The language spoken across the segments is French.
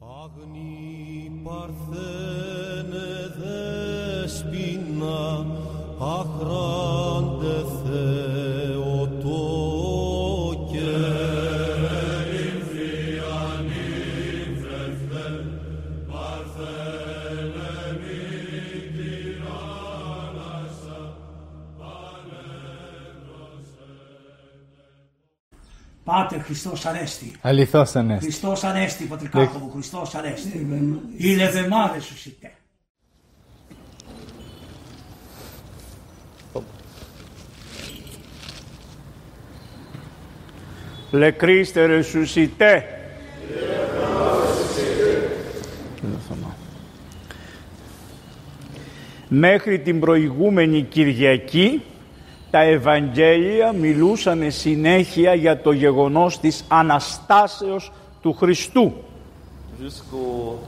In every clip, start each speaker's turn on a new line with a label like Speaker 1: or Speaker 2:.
Speaker 1: Αγνή παρθένε δεσποινα, αχράντε
Speaker 2: Πάτερ Χριστός Ανέστη.
Speaker 3: Αληθώς Ανέστη.
Speaker 2: Χριστός Ανέστη, πατρικάτο μου, Χριστός Ανέστη. Ήλε δεμά ρεσουσιτέ.
Speaker 4: Le Christ ressuscité. Μέχρι την προηγούμενη Κυριακή τα Ευαγγέλια μιλούσαν συνέχεια για το γεγονός της Αναστάσεως του Χριστού.
Speaker 5: Jusqu'au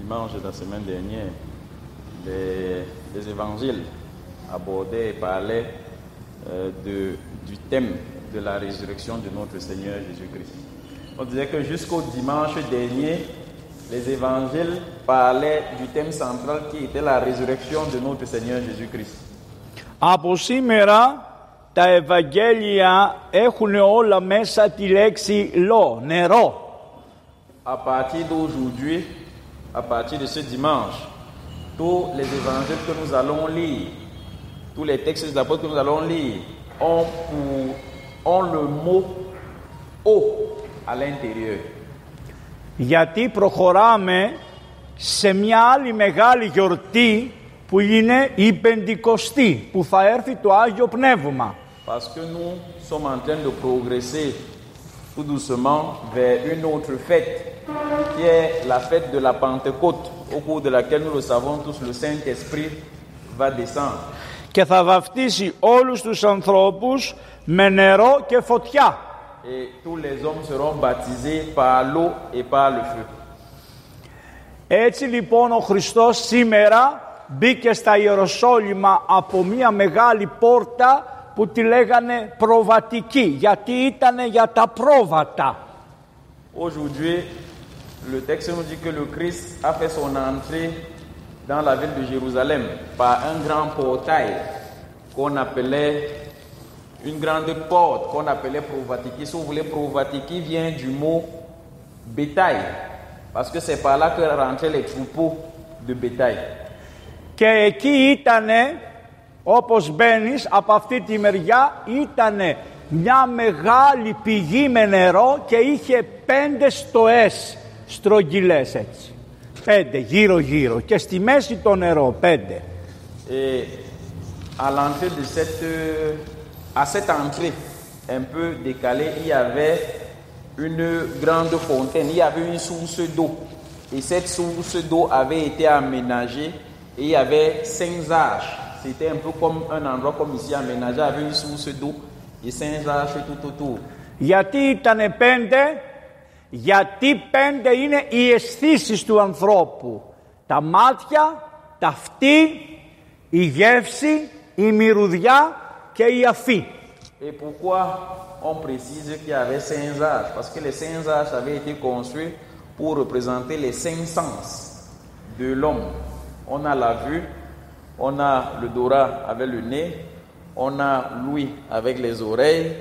Speaker 5: dimanche de la semaine dernière, les, les évangiles abordaient et parlaient euh, de- du thème de la résurrection de notre Seigneur Jésus-Christ. On disait que jusqu'au dimanche dernier, les évangiles parlaient du thème central qui était la résurrection de notre Seigneur Jésus-Christ.
Speaker 4: Από σήμερα τα Ευαγγέλια έχουν όλα μέσα τη λέξη λό, νερό.
Speaker 5: À partir d'aujourd'hui, à partir de ce dimanche, tous les évangiles que nous allons lire, tous les textes des apôtres que nous allons lire, ont, pour- ont le mot eau à l'intérieur.
Speaker 4: Γιατί προχωράμε σε μια άλλη μεγάλη γιορτή που είναι η Πεντηκοστή, που θα έρθει το Άγιο Πνεύμα.
Speaker 5: Parce que nous sommes en train de progresser tout doucement vers une autre fête, qui est la fête de la Pentecôte, au cours de laquelle nous le savons tous, le Saint-Esprit va descendre.
Speaker 4: Και θα βαφτίσει όλους τους ανθρώπους με νερό και φωτιά.
Speaker 5: Et tous les hommes seront baptisés par l'eau et par le feu.
Speaker 4: Έτσι λοιπόν ο Χριστός σήμερα μπήκε στα Ιεροσόλυμα από μια μεγάλη πόρτα που τη λέγανε προβατική γιατί ήταν για τα πρόβατα.
Speaker 5: Aujourd'hui, le texte nous dit que le Christ a fait son entrée dans la ville de Jérusalem par un grand portail qu'on appelait une grande porte qu'on appelait Provatiki. Si vous voulez, Provatiki vient du mot bétail parce que c'est par là que rentraient les troupeaux de bétail.
Speaker 4: Και εκεί ήτανε, όπως μπαίνεις από αυτή τη μεριά, ήτανε μια μεγάλη πηγή με νερό και είχε πέντε στοές στρογγυλές έτσι. Πέντε γύρω γύρω και στη μέση το νερό πέντε.
Speaker 5: Et à l'entrée de cette, euh, à cette entrée un peu décalée, il y avait une grande fontaine, il y avait une source d'eau. Et cette source d'eau avait été aménagée et il y avait cinq arches. C'était un peu comme un endroit comme ici aménagé avec une source d'eau et cinq arches tout autour.
Speaker 4: Γιατί ήτανε πέντε, γιατί πέντε είναι οι αισθήσει του ανθρώπου. Τα μάτια, τα αυτή, η γεύση, η μυρουδιά και η αφή.
Speaker 5: Et pourquoi on précise qu'il y avait cinq arches Parce que les cinq arches avaient été construits pour représenter les cinq sens de l'homme. On a la vue, on a le Dora avec le nez, on a l'ouïe avec les oreilles,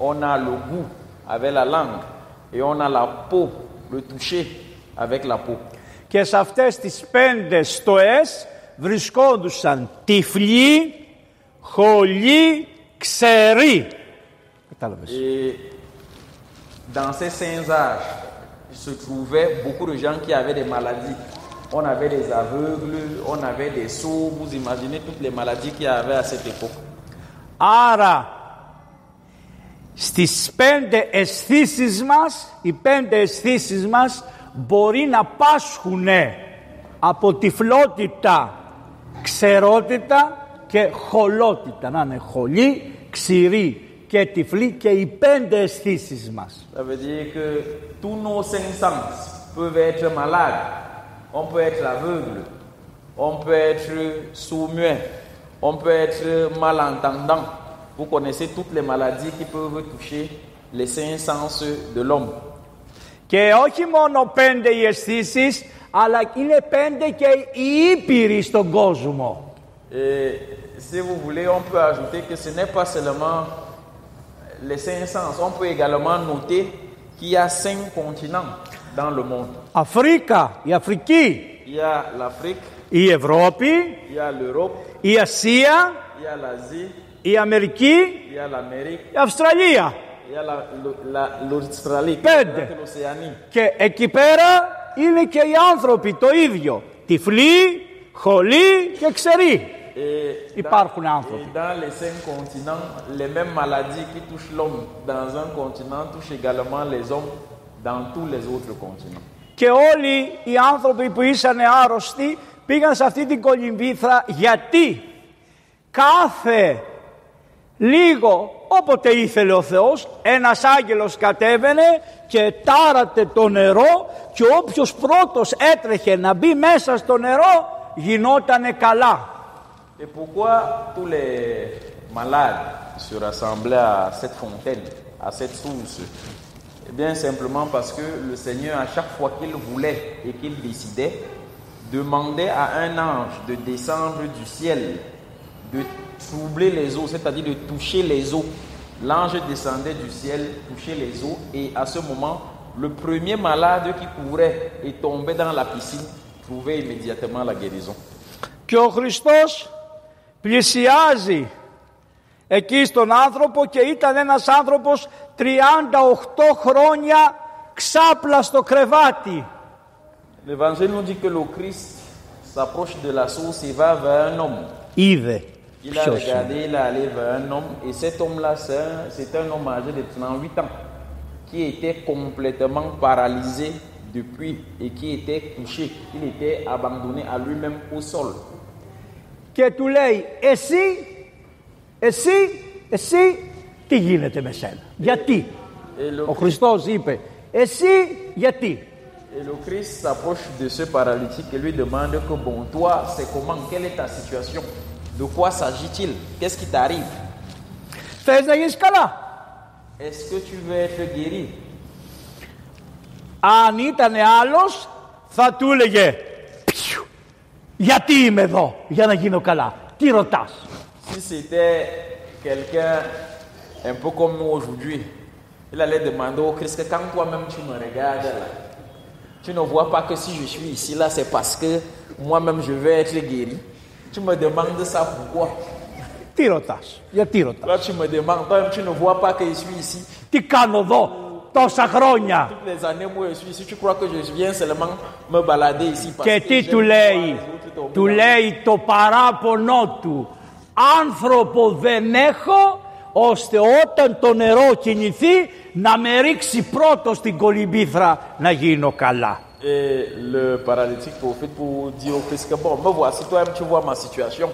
Speaker 5: on a le goût avec la langue et on a la peau, le toucher avec la peau.
Speaker 4: Και σε αυτές τις πέντε στοές βρισκόντουσαν τυφλοί, χολοί, ξεροί. Κατάλαβες.
Speaker 5: Et dans ces cinq âges se trouvaient beaucoup de gens qui avaient des maladies. On avait des aveugles, on avait des sourds, vous imaginez toutes les maladies qu'il y avait à cette époque.
Speaker 4: Άρα στις πέντε αισθήσεις μας, οι πέντε αισθήσεις μας μπορεί να πάσχουν από τυφλότητα, ξερότητα και χολότητα. Να είναι χολή, ξηρή και τυφλή και οι πέντε αισθήσεις μας.
Speaker 5: Ça veut dire que tous nos cinq sens peuvent être malades. On peut être aveugle, on peut être sourd-muet, on peut être malentendant. Vous connaissez toutes les maladies qui peuvent toucher les cinq sens de l'homme.
Speaker 4: Και όχι μόνο πέντε οι αισθήσει, αλλά είναι πέντε και οι ήπειροι στον κόσμο.
Speaker 5: Et si vous voulez, on peut ajouter que ce n'est pas seulement les cinq sens. On peut également noter qu'il y a cinq continents Dans le monde.
Speaker 4: Αφρίκα, η Αφρική,
Speaker 5: Il y a l'Afrique,
Speaker 4: η Ευρώπη,
Speaker 5: il y a l'Europe,
Speaker 4: η Ασία,
Speaker 5: il y a l'Asie,
Speaker 4: η Αμερική,
Speaker 5: il y a l'Amérique,
Speaker 4: η Αυστραλία.
Speaker 5: il y a la- la- l'Australie,
Speaker 4: Pende.
Speaker 5: et l'Océanie.
Speaker 4: Και εκεί πέρα είναι και οι άνθρωποι το ίδιο. Τυφλοί, χολοί και ξεροί.
Speaker 5: Et
Speaker 4: Υπάρχουν
Speaker 5: dans,
Speaker 4: άνθρωποι.
Speaker 5: et dans les cinq continents, les mêmes maladies qui touchent l'homme dans un continent touchent également les hommes dans tous les autres continents.
Speaker 4: Και όλοι οι άνθρωποι που ήσαν άρρωστοι πήγαν σε αυτή την κολυμβήθρα γιατί; Κάθε λίγο όποτε ήθελε ο Θεός ένας άγγελος κατέβαινε και τάρατε το νερό και όποιος πρώτος έτρεχε να μπει μέσα στο νερό γινότανε καλά.
Speaker 5: Et pourquoi tous les malades se rassemblaient à cette fontaine, à cette source; Eh bien, simplement parce que le Seigneur, à chaque fois qu'il voulait et qu'il décidait, demandait à un ange de descendre du ciel, de troubler les eaux, c'est-à-dire de toucher les eaux. L'ange descendait du ciel, touchait les eaux, et à ce moment, le premier malade qui courait et tombait dans la piscine trouvait immédiatement la guérison.
Speaker 4: Και ο Χριστός πλησιάζει εκεί στον άνθρωπο και ήταν ένας άνθρωπος 38 χρόνια ξάπλα στο κρεβάτι.
Speaker 5: L'évangile nous dit que le Christ s'approche de la source et va vers un homme.
Speaker 4: Είδε
Speaker 5: Il a
Speaker 4: ποιος είναι.
Speaker 5: regardé, il est allé vers un homme, et cet homme-là, c'est un, c'est un homme âgé de 38 ans, qui était complètement paralysé depuis et qui était couché. Il était abandonné à lui-même au sol.
Speaker 4: Και του λέει εσύ, εσύ, εσύ τι γίνεται με σένα. Γιατί.
Speaker 5: Et le,
Speaker 4: Ο Χριστός είπε εσύ γιατί.
Speaker 5: et le Christ s'approche de ce paralytique et lui demande que, bon, toi, c'est comment Quelle est ta situation De quoi s'agit-il Qu'est-ce qui t'arrive
Speaker 4: Θες να γίνεις καλά.
Speaker 5: Est-ce que tu veux être guéri
Speaker 4: Αν ήταν άλλος θα του έλεγε «Πιου, γιατί είμαι εδώ για να γίνω καλά. Τι ρωτάς.
Speaker 5: Si c'était quelqu'un un peu comme nous aujourd'hui. Il allait demander au Christ que quand toi-même tu me regardes là, tu ne vois pas que si je suis ici là, c'est parce que moi-même je vais être guéri. Tu me demandes ça pourquoi?
Speaker 4: Tirotage. Il y a tirotage.
Speaker 5: Toi, tu me demandes, Toi-même, tu ne vois pas que je suis ici.
Speaker 4: Tu
Speaker 5: toutes les années où je suis ici, tu crois que je viens seulement me balader ici parce que,
Speaker 4: tu
Speaker 5: lei,
Speaker 4: tu
Speaker 5: lei
Speaker 4: to
Speaker 5: paraponotu, anthropo venecho,
Speaker 4: Του
Speaker 5: dans-
Speaker 4: λέει το παράπονό του. Άνθρωπο δεν έχω ώστε όταν το νερό κινηθεί να με ρίξει πρώτο στην κολυμπήθρα να γίνω καλά.
Speaker 5: Et le paralytique profite pour dire au Christ que bon, me voici, toi-même tu vois ma situation.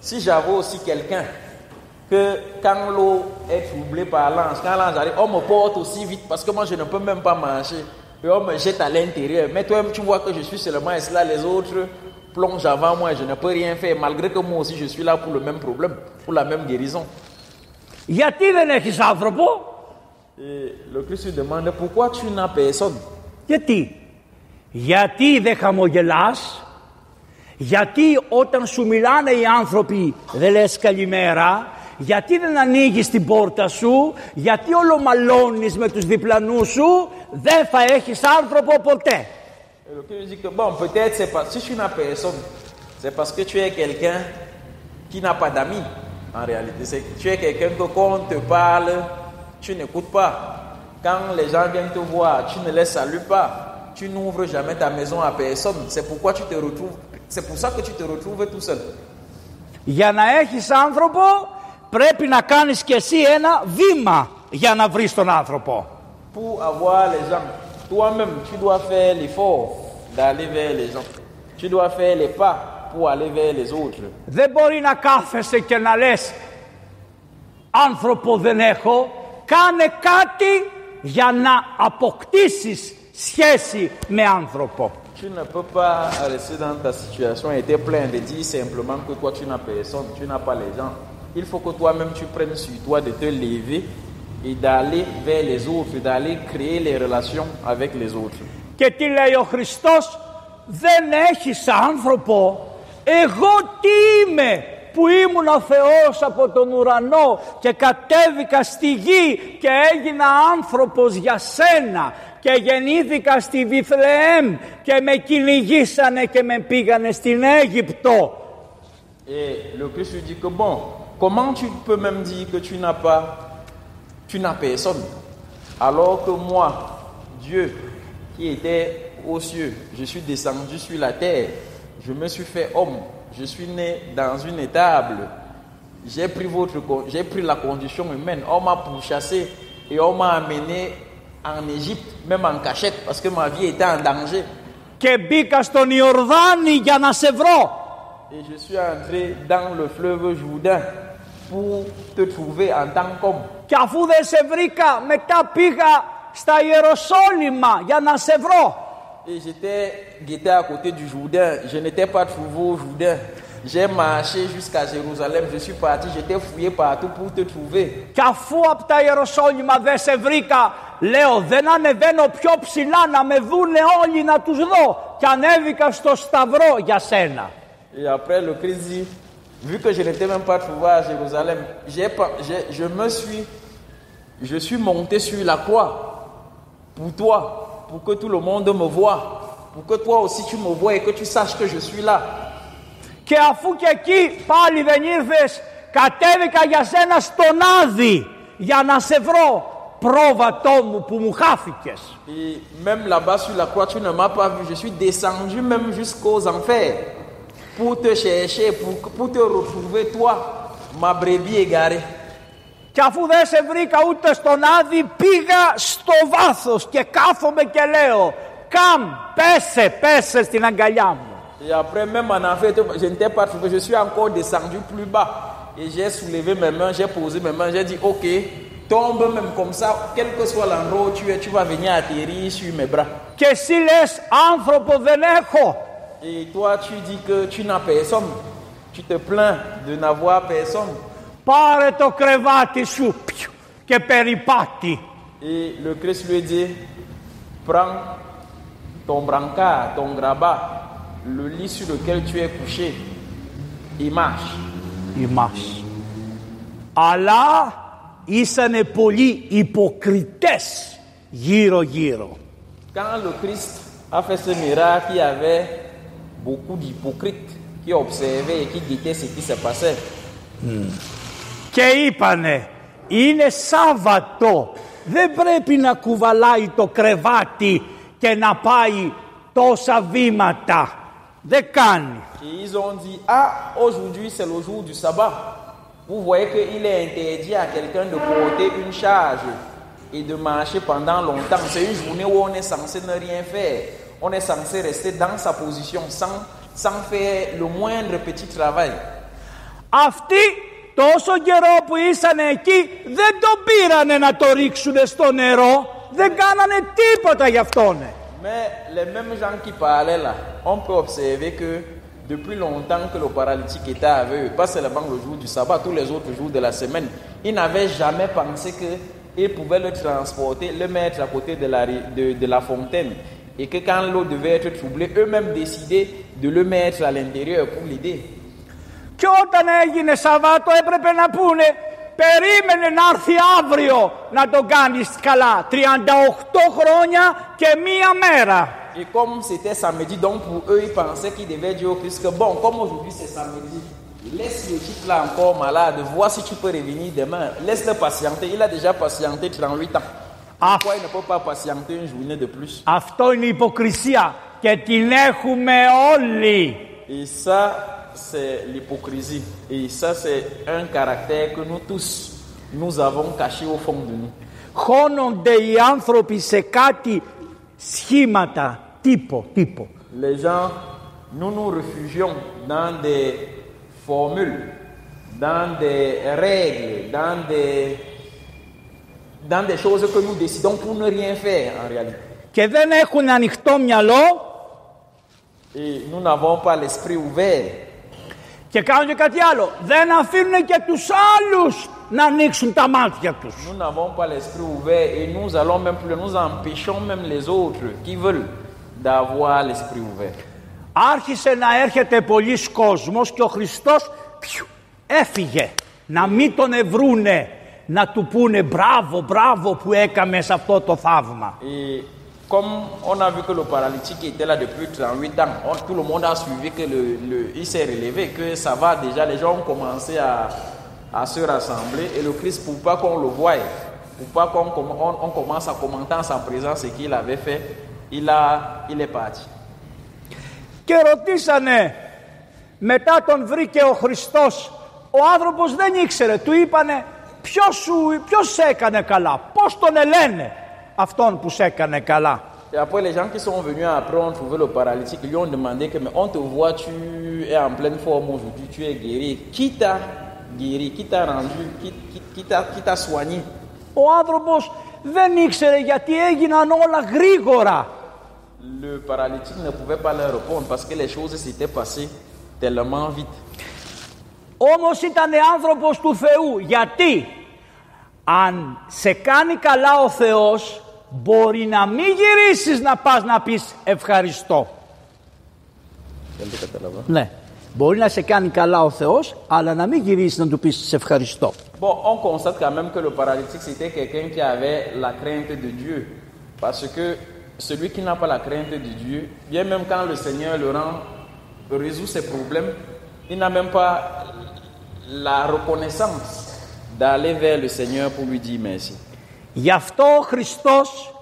Speaker 5: Si j'avais aussi quelqu'un que quand l'eau est troublée par l'ange, quand l'ange arrive, on me porte aussi vite parce que moi je ne peux même pas marcher. Et on me jette à l'intérieur. Mais toi-même tu vois que je suis seulement ici là, les autres plongent avant moi, je ne peux rien faire malgré que moi aussi je suis là pour le même problème, pour la même guérison.
Speaker 4: Γιατί δεν έχεις άνθρωπο;
Speaker 5: Et le Christ lui demande pourquoi tu n'as personne;
Speaker 4: Γιατί; Γιατί δεν χαμογελάς; Γιατί όταν σου μιλάνε οι άνθρωποι δεν λες καλημέρα; Γιατί δεν ανοίγεις την πόρτα σου; Γιατί ολομαλώνεις με τους διπλανούς σου; Δεν θα έχεις άνθρωπο ποτέ.
Speaker 5: Et le Christ dit que bon, peut-être c'est parce si tu n'as personne, c'est parce que tu es quelqu'un qui n'a pas d'amis. En réalité, c'est que tu es quelqu'un que quand on te parle, tu n'écoutes pas. Quand les gens viennent te voir, tu ne les salues pas. Tu n'ouvres jamais ta maison à personne. C'est pourquoi tu te retrouves. C'est pour ça que tu te retrouves tout seul.
Speaker 4: Για να έχεις άνθρωπο πρέπει να κάνεις και εσύ ένα βήμα για να βρεις τον άνθρωπο.
Speaker 5: Pour avoir les gens, toi-même, tu dois faire l'effort d'aller vers les gens. Tu dois faire les pas pour aller vers les autres.
Speaker 4: Δεν μπορεί να κάθεσαι και να λες άνθρωπο δεν έχω. Κάνε κάτι για να αποκτήσεις σχέση με άνθρωπο.
Speaker 5: Tu ne peux pas rester dans ta situation et te plaindre et dire simplement que toi tu n'as personne, tu n'as pas les gens. Il faut que toi-même tu prennes sur toi de te lever et d'aller vers les autres, d'aller créer les relations avec les autres.
Speaker 4: Και τι λέει ο Χριστός, δεν έχεις άνθρωπο, εγώ τι είμαι που ήμουν ο Θεός από τον ουρανό και κατέβηκα στη γη και έγινα άνθρωπος για σένα και γεννήθηκα στη Βιθλεέμ και με κυνηγήσανε και με πήγανε στην Αίγυπτο.
Speaker 5: Et le Christ lui dit que bon, comment tu peux même dire que tu n'as pas, tu n'as personne, alors que moi, Dieu, qui était aux cieux, je suis descendu sur la terre, je me suis fait homme, je suis né dans une étable, j'ai pris votre, con- j'ai pris la condition humaine, on m'a pourchassé et on m'a amené en Égypte, même en cachette, parce que ma vie était en danger.
Speaker 4: Και μπήκα στον Ιορδάνη για να σε βρω.
Speaker 5: Et je suis entré dans le fleuve Jourdain pour te trouver en tant qu'homme.
Speaker 4: Και αφού δεν σε βρήκα, μετά πήγα στα Ιεροσόλυμα για να σε βρω.
Speaker 5: Et j'étais guetté à côté du Jourdain. Je n'étais pas trouvé au Jourdain. J'ai marché jusqu'à Jérusalem. Je suis parti. J'étais fouillé partout pour te trouver.
Speaker 4: Και αφού από τα Ιεροσόλυμα δεν σε βρήκα, λέω δεν ανεβαίνω πιο ψηλά να με δούνε όλοι να τους δω. Και ανέβηκα στο Σταυρό για σένα.
Speaker 5: Et après, le Christ dit, vu que je n'étais même pas trouvé à Jérusalem, j'ai pas- j'ai- je me suis, je suis monté sur la croix pour toi, pour que tout le monde me voie, pour que toi aussi tu me vois et que tu saches que je suis là.
Speaker 4: Και αφού και εκεί πάλι δεν ήρθες, κατέβηκα για σένα στον Άδη για να σε βρω. Πρόβατό μου που μου χάθηκες.
Speaker 5: Et même là-bas sur la croix, tu ne m'as pas vu. Je suis descendu même jusqu'aux enfers pour te chercher, pour, pour te retrouver, toi, ma brebis égarée.
Speaker 4: Και αφού δεν σε βρήκα ούτε στον Άδη, πήγα στο βάθος και κάθομαι και λέω «Καμ, πέσε, πέσε στην αγκαλιά μου».
Speaker 5: Et après, même en enfer, je ne t'ai pas trouvé. Je suis encore descendu plus bas. Et j'ai soulevé mes mains, j'ai posé mes mains, j'ai dit Ok, tombe même comme ça, quel que soit l'endroit où tu es, tu vas venir atterrir sur mes bras.
Speaker 4: Και εσύ λες άνθρωπο δεν έχω.
Speaker 5: Et toi, tu dis que tu n'as personne. Tu te plains de n'avoir personne.
Speaker 4: Πάρε το κρεβάτι σου πιου, και περιπάτη.
Speaker 5: Et le Christ lui dit Prends ton brancard, ton grabat, le lit sur lequel tu es couché, et marche.
Speaker 4: Ημάς. Αλλά ήσανε πολλοί υποκριτές γύρω γύρω.
Speaker 5: Quand le Christ a fait ce miracle, il y avait beaucoup d'hypocrites qui observaient et qui guettaient ce qui se passait.
Speaker 4: Και είπανε είναι Σάββατο δεν πρέπει να κουβαλάει το κρεβάτι και να πάει τόσα βήματα. Δεν κάνει.
Speaker 5: Et ils ont dit, ah, aujourd'hui c'est le jour du sabbat. Vous voyez qu'il est interdit à quelqu'un de porter une charge et de marcher pendant longtemps. C'est une journée où on est censé ne rien faire. On est censé rester dans sa position sans, sans faire le moindre petit travail.
Speaker 4: Αυτοί τόσο καιρό που ήσαν εκεί δεν τον πήρανε να το ρίξουν στο νερό. Δεν κάνανε τίποτα γι' αυτόν.
Speaker 5: Mais les mêmes gens qui parlaient là, on peut observer que depuis longtemps que le paralytique était avec eux, pas seulement le jour du sabbat, tous les autres jours de la semaine, ils n'avaient jamais pensé qu'ils pouvaient le transporter, le mettre à côté de la, ri- de, de la fontaine. Et que quand l'eau devait être troublée, eux-mêmes décidaient de le mettre à l'intérieur pour l'aider.
Speaker 4: Και όταν έγινε Σαββάτο έπρεπε να πούνε περίμενε να έρθει αύριο να το κάνεις καλά. 38 χρόνια και μία μέρα.
Speaker 5: Et comme c'était samedi, donc pour eux, ils pensaient qu'ils devaient dire au Christ que bon, comme aujourd'hui c'est samedi, laisse le type là encore malade, vois si tu peux revenir demain. Laisse-le patienter. Il a déjà patienté 38 ans.
Speaker 4: Ah.
Speaker 5: Pourquoi il ne peut pas patienter une journée de plus
Speaker 4: Αυτό είναι η υποκρισία και την έχουμε όλοι.
Speaker 5: Et ça, c'est l'hypocrisie. Et ça, c'est un caractère que nous tous, nous avons caché au fond de nous.
Speaker 4: Χώνονται οι άνθρωποι σε κάτι σχήματα, τύπο, τύπο.
Speaker 5: Les gens, nous nous réfugions dans des formules, dans des règles, dans des, dans des choses que nous décidons pour ne rien faire en réalité.
Speaker 4: Και δεν έχουν ανοιχτό μυαλό
Speaker 5: Et nous n'avons pas l'esprit ouvert.
Speaker 4: Και κάνουν και κάτι άλλο. Δεν αφήνουν και τους άλλους να ανοίξουν τα μάτια τους.
Speaker 5: Nous n'avons pas l'esprit ouvert et nous allons même plus, nous empêchons même les autres qui veulent d'avoir l'esprit ouvert.
Speaker 4: Άρχισε να έρχεται πολλοί κόσμος και ο Χριστός πιου, έφυγε. Να μην τον ευρούνε, να του πούνε μπράβο, μπράβο που έκαμες σε αυτό το θαύμα.
Speaker 5: Et comme on a vu que le paralytique était là depuis 38 ans, on- tout le monde a suivi que le, le- il s'est relevé, que ça va déjà, les gens ont commencé à, à se rassembler et le Christ, pour pas qu'on le voie, pour pas qu'on comm- on, on commence à commenter en sa présence ce qu'il avait fait, il, a, il est parti.
Speaker 4: Και ρωτήσανε, μετά τον βρήκε ο Χριστός, ο άνθρωπος δεν ήξερε, του είπανε ποιος, σου, ποιος σε έκανε καλά, πώς τον ελένε αυτόν που σε έκανε καλά.
Speaker 5: Et après, les gens qui sont venus après ont trouvé le paralytique, ils lui ont demandé que, mais on te voit, tu es en pleine forme aujourd'hui, tu es guéri. Qui t'a guéri, qui t'a rendu, qui, qui, qui t'a qui t'a soigné
Speaker 4: Ο άνθρωπος δεν ήξερε γιατί έγιναν όλα γρήγορα.
Speaker 5: Le paralytique ne pouvait pas leur répondre parce que les choses s'étaient passées tellement vite.
Speaker 4: Όμως ήταν άνθρωπος του Θεού. Γιατί αν σε κάνει καλά ο Θεός μπορεί να μην γυρίσεις να πας να πεις ευχαριστώ. Ναι. Μπορεί να σε κάνει καλά ο Θεός αλλά να μην γυρίσεις να του πεις σε ευχαριστώ.
Speaker 5: Bon, on constate quand même que le paralytique, c'était quelqu'un qui avait la crainte de Dieu. Parce que celui qui n'a pas la crainte de Dieu, bien même quand le Seigneur le rend, résout ses problèmes, il n'a même pas la reconnaissance d'aller vers le Seigneur pour lui dire merci.
Speaker 4: Γι' αυτό ο Χριστός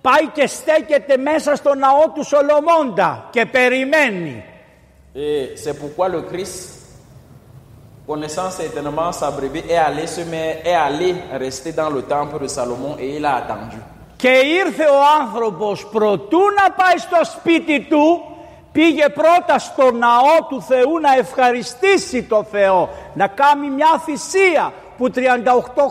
Speaker 4: πάει και στέκεται μέσα στο ναό του Σολομώντα και περιμένει.
Speaker 5: Et c'est pourquoi le Christ, connaissant certainement sa brebis, est allé, se mettre, est allé rester dans le temple de Salomon et il a attendu.
Speaker 4: Και ήρθε ο άνθρωπος προτού να πάει στο σπίτι του πήγε πρώτα στο ναό του Θεού να ευχαριστήσει το Θεό να κάνει μια θυσία που 38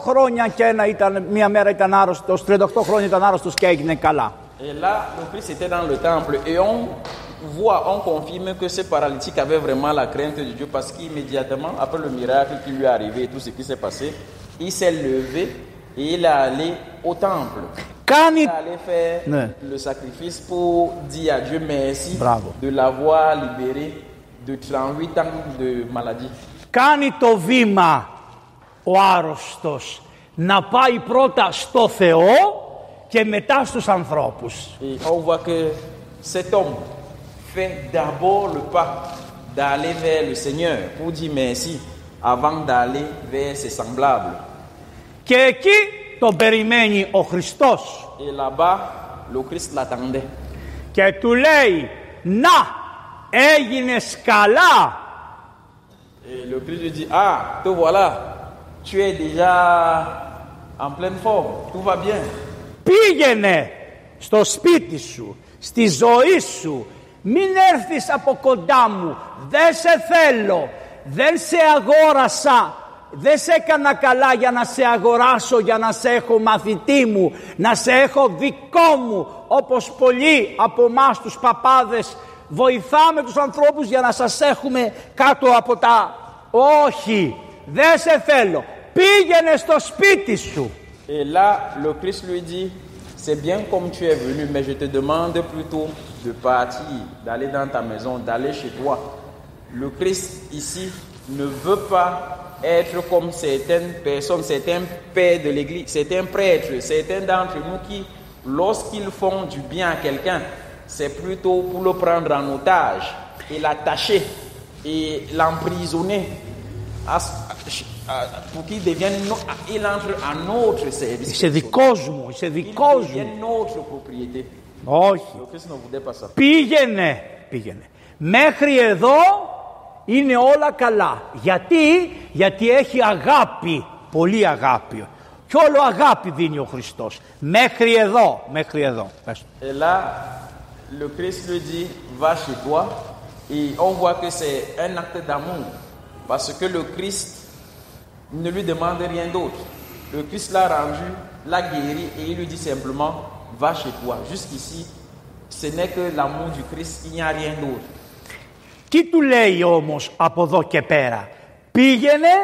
Speaker 4: χρόνια και ένα ήταν, μια μέρα ήταν άρρωστος 38 χρόνια ήταν άρρωστος και έγινε καλά
Speaker 5: Et là, le Christ était dans le temple et on voit, on confirme que ce paralytique avait vraiment la crainte de Dieu parce qu'immédiatement, après le miracle qui lui est arrivé et tout ce qui s'est passé, il s'est levé et il est allé au temple.
Speaker 4: κάνει
Speaker 5: Il est allé faire
Speaker 4: Ouais.
Speaker 5: le sacrifice pour dire à Dieu merci
Speaker 4: Bravo.
Speaker 5: de l'avoir libéré de 38 ans de maladie.
Speaker 4: κάνει το βήμα ο άρρωστος να πάει πρώτα στο Θεό και μετά στους ανθρώπους
Speaker 5: Et on voit que cet homme fait d'abord le pas d'aller vers le Seigneur pour dire merci avant d'aller vers ses semblables.
Speaker 4: και εκεί τον περιμένει ο Χριστός
Speaker 5: Et là-bas, le Christ l'attendait.
Speaker 4: και του λέει να έγινες καλά
Speaker 5: Et le Christ lui dit, ah, te voilà, tu es déjà en pleine forme, tout va bien.
Speaker 4: πήγαινε στο σπίτι σου στη ζωή σου. Μην έρθεις από κοντά μου. Δεν σε θέλω. Δεν σε αγόρασα. Δεν σε έκανα καλά για να σε αγοράσω για να σε έχω μαθητή μου. Να σε έχω δικό μου όπως πολλοί από εμάς τους παπάδες. Βοηθάμε τους ανθρώπους για να σας έχουμε κάτω από τα όχι. Δεν σε θέλω πήγαινε στο σπίτι σου
Speaker 5: Et là, le Christ lui dit, c'est bien comme tu es venu, mais je te demande plutôt de partir, d'aller dans ta maison, d'aller chez toi. Le Christ ici ne veut pas être comme certaines personnes, certains pères de l'Église, certains prêtres, certains d'entre nous qui, lorsqu'ils font du bien à quelqu'un, c'est plutôt pour le prendre en otage et l'attacher et l'emprisonner à- à- pour qu'il devienne, no- il entre à notre service.
Speaker 4: Είσαι δικός μου, είσαι
Speaker 5: Il
Speaker 4: δικός μου.
Speaker 5: devient notre propriété.
Speaker 4: Όχι.
Speaker 5: Le Christ ne voulait pas ça.
Speaker 4: Πήγαινε, πήγαινε. Μέχρι εδώ είναι όλα καλά. Γιατί, γιατί έχει αγάπη, πολύ αγάπη. Και όλο αγάπη δίνει ο Χριστός. Μέχρι εδώ, μέχρι εδώ. Πες του.
Speaker 5: Et là, le Christ lui dit, va chez toi. Et on voit que c'est un acte d'amour. Parce que le Christ ne lui demande rien d'autre. Le Christ l'a rendu, l'a guéri et il lui dit simplement, va chez toi. Jusqu'ici, ce n'est que l'amour du Christ, il n'y a rien d'autre.
Speaker 4: Τι του λέει όμως από εδώ και πέρα. Πήγαινε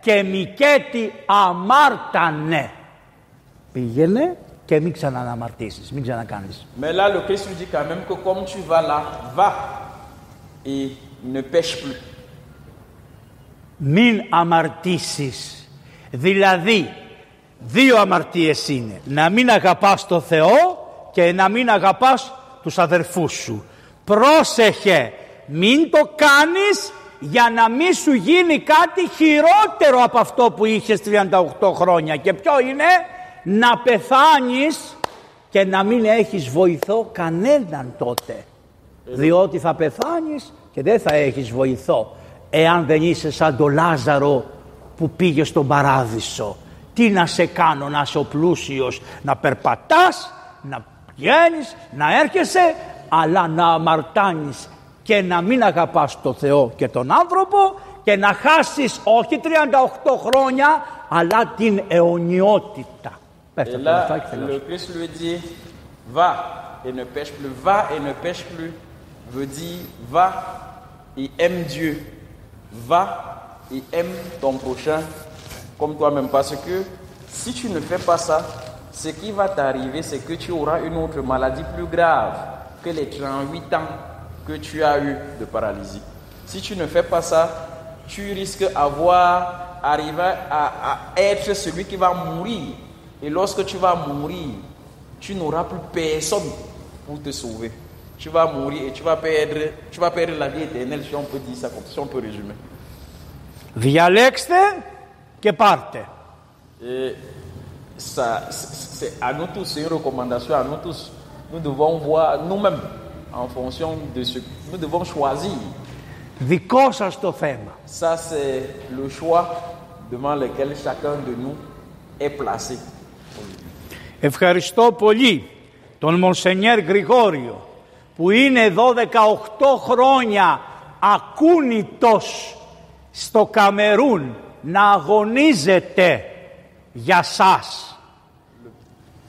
Speaker 4: και Μικέτη αμάρτανε. Πήγαινε και μην ξαναναμαρτήσεις, μην ξανακάνεις.
Speaker 5: Mais là, le Christ lui dit quand même que comme tu vas là, va et ne pêche plus.
Speaker 4: Μην αμαρτήσεις. Δηλαδή, δύο αμαρτίες είναι. Να μην αγαπάς το Θεό και να μην αγαπάς τους αδερφούς σου. Πρόσεχε, μην το κάνεις για να μην σου γίνει κάτι χειρότερο από αυτό που είχες 38 χρόνια. Και ποιο είναι; Να πεθάνεις και να μην έχεις βοηθό κανέναν τότε. Διότι θα πεθάνεις και δεν θα έχεις βοηθό εάν δεν είσαι σαν τον Λάζαρο που πήγε στον παράδεισο. Τι να σε κάνω να είσαι ο πλούσιος, να περπατάς, να πηγαίνεις, να έρχεσαι, αλλά να αμαρτάνεις και να μην αγαπάς το Θεό και τον άνθρωπο και να χάσεις όχι 38 χρόνια, αλλά την αιωνιότητα. Πες
Speaker 5: Et
Speaker 4: τα αυτά
Speaker 5: là,
Speaker 4: και τελειώσαμε.
Speaker 5: le Christ lui dit, va et ne pêche plus. Va et ne pêche plus veut dire, va et aime Dieu. Va et aime ton prochain comme toi-même. Parce que si tu ne fais pas ça, ce qui va t'arriver, c'est que tu auras une autre maladie plus grave que les 38 ans que tu as eu de paralysie. Si tu ne fais pas ça, tu risques avoir arriver à être celui qui va mourir. Et lorsque tu vas mourir, tu n'auras plus personne pour te sauver Tu vas mourir et tu vas perdre, tu vas perdre la vie éternelle, si on peut dire ça comme si on peut résumer.
Speaker 4: Διαλέξτε και πάρτε.
Speaker 5: Et ça, c'est c'est à nous tous, c'est une recommandation à nous tous. Nous devons voir nous-mêmes en fonction de ce nous devons choisir.
Speaker 4: Δικό σας το θέμα.
Speaker 5: Ça, c'est le choix devant lequel chacun de nous est placé.
Speaker 4: Ευχαριστώ πολύ τον Μονσενιέρ Γρηγόριο που είναι εδώ 18 χρόνια ακούνητος στο Καμερούν να αγωνίζεται για σας.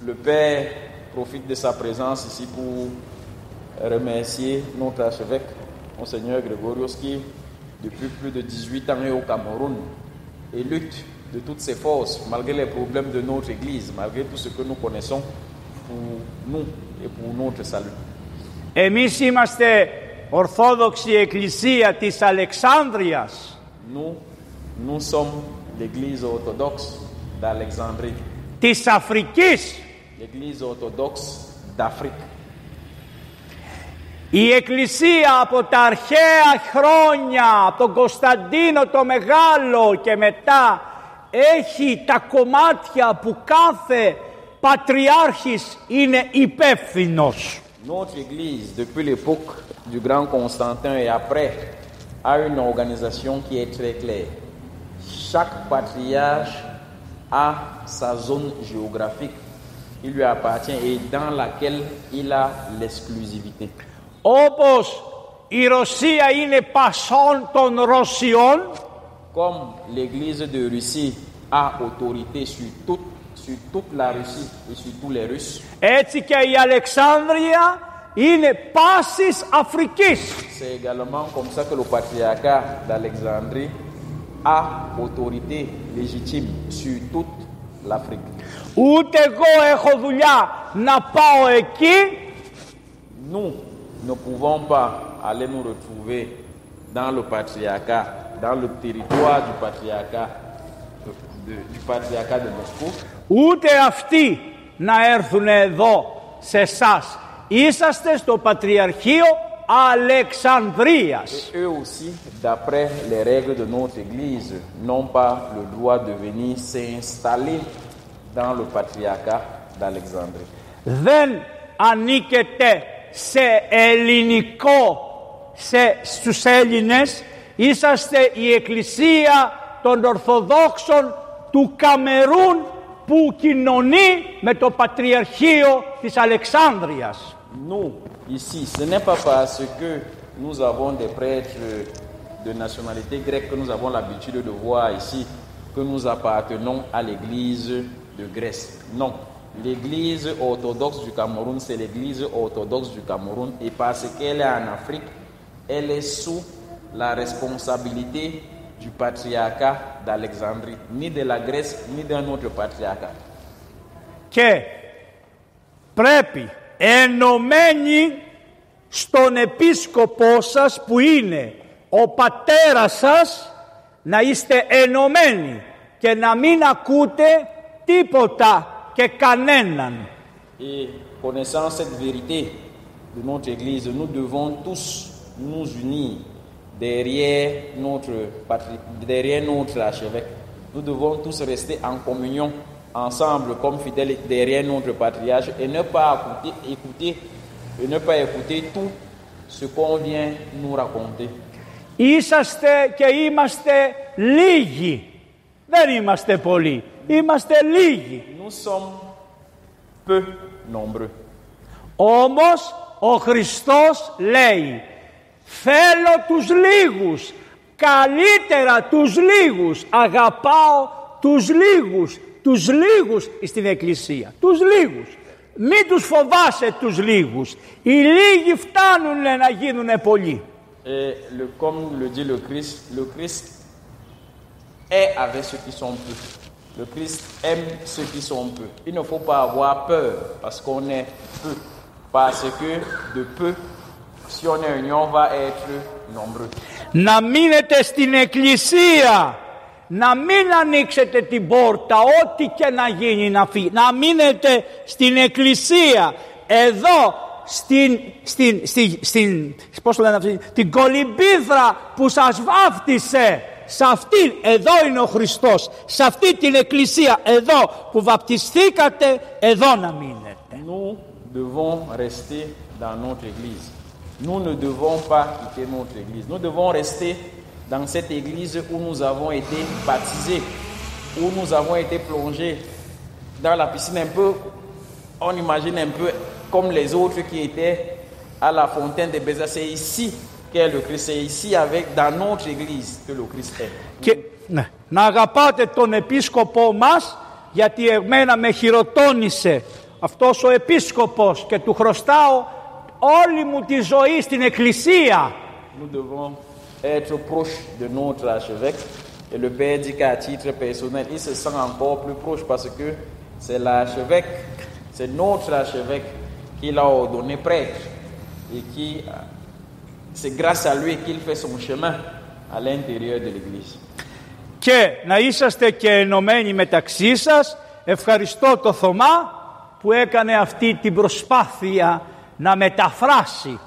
Speaker 5: Le Père profite de sa présence ici pour remercier notre archevêque, Monseigneur Grégorios, qui, depuis plus de 18 ans, est au Cameroun et lutte de toutes ses forces, malgré les problèmes de notre Église, malgré tout ce que nous connaissons, pour nous et pour notre salut.
Speaker 4: Εμείς είμαστε Ορθόδοξη Εκκλησία της Αλεξάνδρειας.
Speaker 5: Nous, nous sommes l'Église orthodoxe d'Alexandrie,
Speaker 4: της Αφρικής.
Speaker 5: l'Église orthodoxe d'Afrique.
Speaker 4: Η Εκκλησία από τα αρχαία χρόνια, από τον Κωνσταντίνο το Μεγάλο και μετά έχει τα κομμάτια που κάθε πατριάρχης είναι υπεύθυνος.
Speaker 5: Notre Église, depuis l'époque du grand Constantin et après, a une organisation qui est très claire. Chaque patriarche a sa zone géographique qui lui appartient et dans laquelle il a l'exclusivité. Comme l'Église de Russie a autorité sur toute sur toute la Russie et sur tous les Russes,
Speaker 4: έτσι και η Αλεξάνδρεια είναι πάσης Αφρικής.
Speaker 5: c'est également comme ça que le patriarcat d'Alexandrie a autorité légitime sur toute l'Afrique.
Speaker 4: Ούτε εγώ έχω δουλειά να πάω εκεί,
Speaker 5: Nous ne pouvons pas aller nous retrouver dans le patriarcat, dans le territoire du patriarcat, de- du patriarcat de Moscou,
Speaker 4: Ούτε αυτοί να έρθουν εδώ σε εσάς. Είσαστε στο Πατριαρχείο Αλεξανδρίας.
Speaker 5: eux aussi, d'après les règles de notre Église, n'ont pas le droit de venir s'installer dans le patriarcat d'Alexandrie.
Speaker 4: Δεν ανήκετε σε ελληνικό, σε, στους Έλληνες. Είσαστε η Εκκλησία των Ορθοδόξων του Καμερούν που κοινωνεί με το Πατριαρχείο της Αλεξάνδρειας.
Speaker 5: Nous, ici, ce n'est pas parce que nous avons des prêtres de nationalité grecque que nous avons l'habitude de voir ici que nous appartenons à l'église de Grèce. Non. L'église orthodoxe du Cameroun, c'est l'église orthodoxe du Cameroun et parce qu'elle est en Afrique, elle est sous la responsabilité du patriarcat d'Alexandrie, ni de la Grèce, ni d'un autre patriarcat.
Speaker 4: Και πρέπει ενωμένοι στον επίσκοπό σας που είναι ο πατέρας σας να είστε ενωμένοι και να μην ακούτε τίποτα και κανέναν.
Speaker 5: Et connaissant cette vérité de notre Église, nous devons tous nous unir derrière notre, patri- derrière notre archevêque. Nous devons tous rester en communion ensemble comme fidèles derrière notre patriarche et ne pas écouter, écouter et ne pas écouter tout ce qu'on vient nous raconter.
Speaker 4: Είσαστε και είμαστε λίγοι. Δεν είμαστε πολλοί. Είμαστε λίγοι.
Speaker 5: Nous sommes peu nombreux.
Speaker 4: Όμως ο Χριστός λέει θέλω τους λίγους, καλύτερα τους λίγους, αγαπάω τους λίγους, τους λίγους στην Εκκλησία, τους λίγους. Μην τους φοβάσαι τους λίγους, οι λίγοι φτάνουν να γίνουν πολλοί.
Speaker 5: Et le, comme le dit le Christ, le Christ est avec ceux qui sont peu. Le Christ aime ceux qui sont peu. Il ne faut pas avoir peur parce qu'on est peu. Parce que de peu, si on est union, on va être nombreux.
Speaker 4: Να μείνετε στην Εκκλησία, να μην ανοίξετε την πόρτα, ό,τι και να γίνει να φύγει. Να μείνετε στην Εκκλησία, εδώ στην, στην, στην, στην πώς το λένε αυτή, την κολυμπίδρα που σας βάφτισε. Σε αυτή, εδώ είναι ο Χριστός, σε αυτή την εκκλησία, εδώ που βαπτιστήκατε, εδώ να μείνετε.
Speaker 5: Nous devons rester dans notre église. Nous ne devons pas quitter notre église. Nous devons rester dans cette église où nous avons été baptisés, où nous avons été plongés dans la piscine un peu, on imagine un peu comme les autres qui étaient à la fontaine de Bézat. C'est ici qu'est le Christ. C'est ici, avec, dans notre église, que le Christ est.
Speaker 4: Και ναι, να αγαπάτε τον επίσκοπό μας γιατί εμένα με χειροτώνησε αυτός ο επίσκοπος και του χρωστάω όλη μου τη ζωή στην εκκλησία.
Speaker 5: Nous devons être proches de notre archevêque. Et le père dit qu'à titre personnel, il se sent encore plus proche parce que c'est l'archevêque, c'est notre archevêque qui l'a ordonné prêtre. Et qui, c'est grâce à lui qu'il fait son chemin à l'intérieur de l'église.
Speaker 4: Και να είσαστε και ενωμένοι μεταξύ σας. Ευχαριστώ το Θωμά που έκανε αυτή την προσπάθεια να μεταφράσει.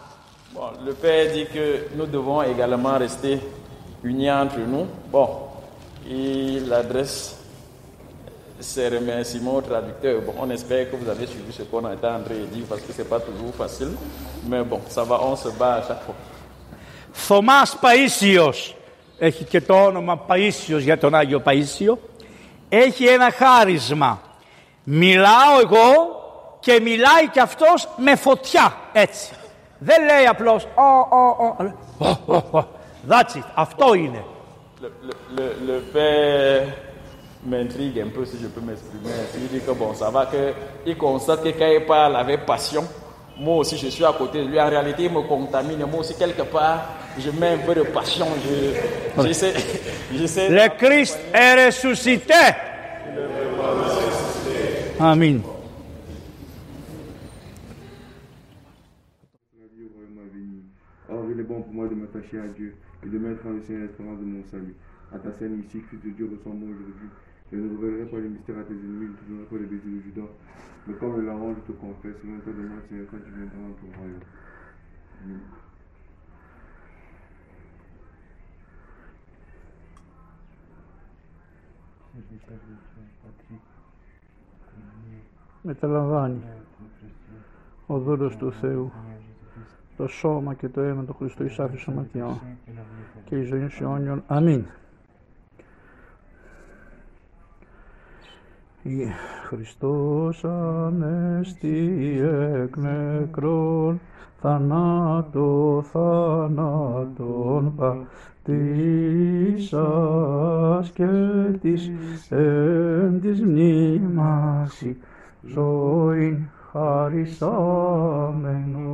Speaker 5: Bon, le père dit que nous devons également rester unis entre nous. Bon, il adresse ses remerciements au traducteur. Bon, on espère que vous avez suivi ce qu'on est en train de dire parce que c'est pas toujours facile. Mais bon, ça va, on se bat à chaque fois.
Speaker 4: Θωμάς Παΐσιος, έχει και το όνομα Παΐσιος για τον Άγιο Παΐσιο, έχει ένα χάρισμα. Μιλάω εγώ και μιλάει και αυτός με φωτιά, έτσι. Δεν λέει απλώς, «Ω, ω, ω», λέει, «Ω, ω, ω». That's it, αυτό είναι.
Speaker 5: Le, le, le, le père m'intrigue un peu si je peux m'exprimer. ainsi. Il dit que bon, ça va, que il constate que quand il parle avec passion, moi aussi je suis à côté de lui. En réalité, il me contamine. Moi aussi, quelque part, je mets un peu de passion. Je, j'essaie, j'essaie
Speaker 4: Le Christ est ressuscité. Αμήν.
Speaker 3: il est bon pour moi de m'attacher à Dieu et de mettre en le Seigneur l'espérance de mon salut. À ta scène ici, Fils de Dieu, ressemble-moi aujourd'hui. Je ne révélerai pas les mystères à tes ennemis, je ne te donnerai pas les baisers de Judas. Mais comme le larron, je te confesse, maintenant de moi, Seigneur, quand tu viendras dans ton royaume. Amen.
Speaker 4: Το σώμα και το αίμα του Χριστού εις άφη σωματιών και η ζωή σου αιώνιον. Αμήν. Η Χριστός ανέστη εκ νεκρών θανάτω θανάτων πατήσας και της εν της μνήμασι ζωήν Hari Somenu.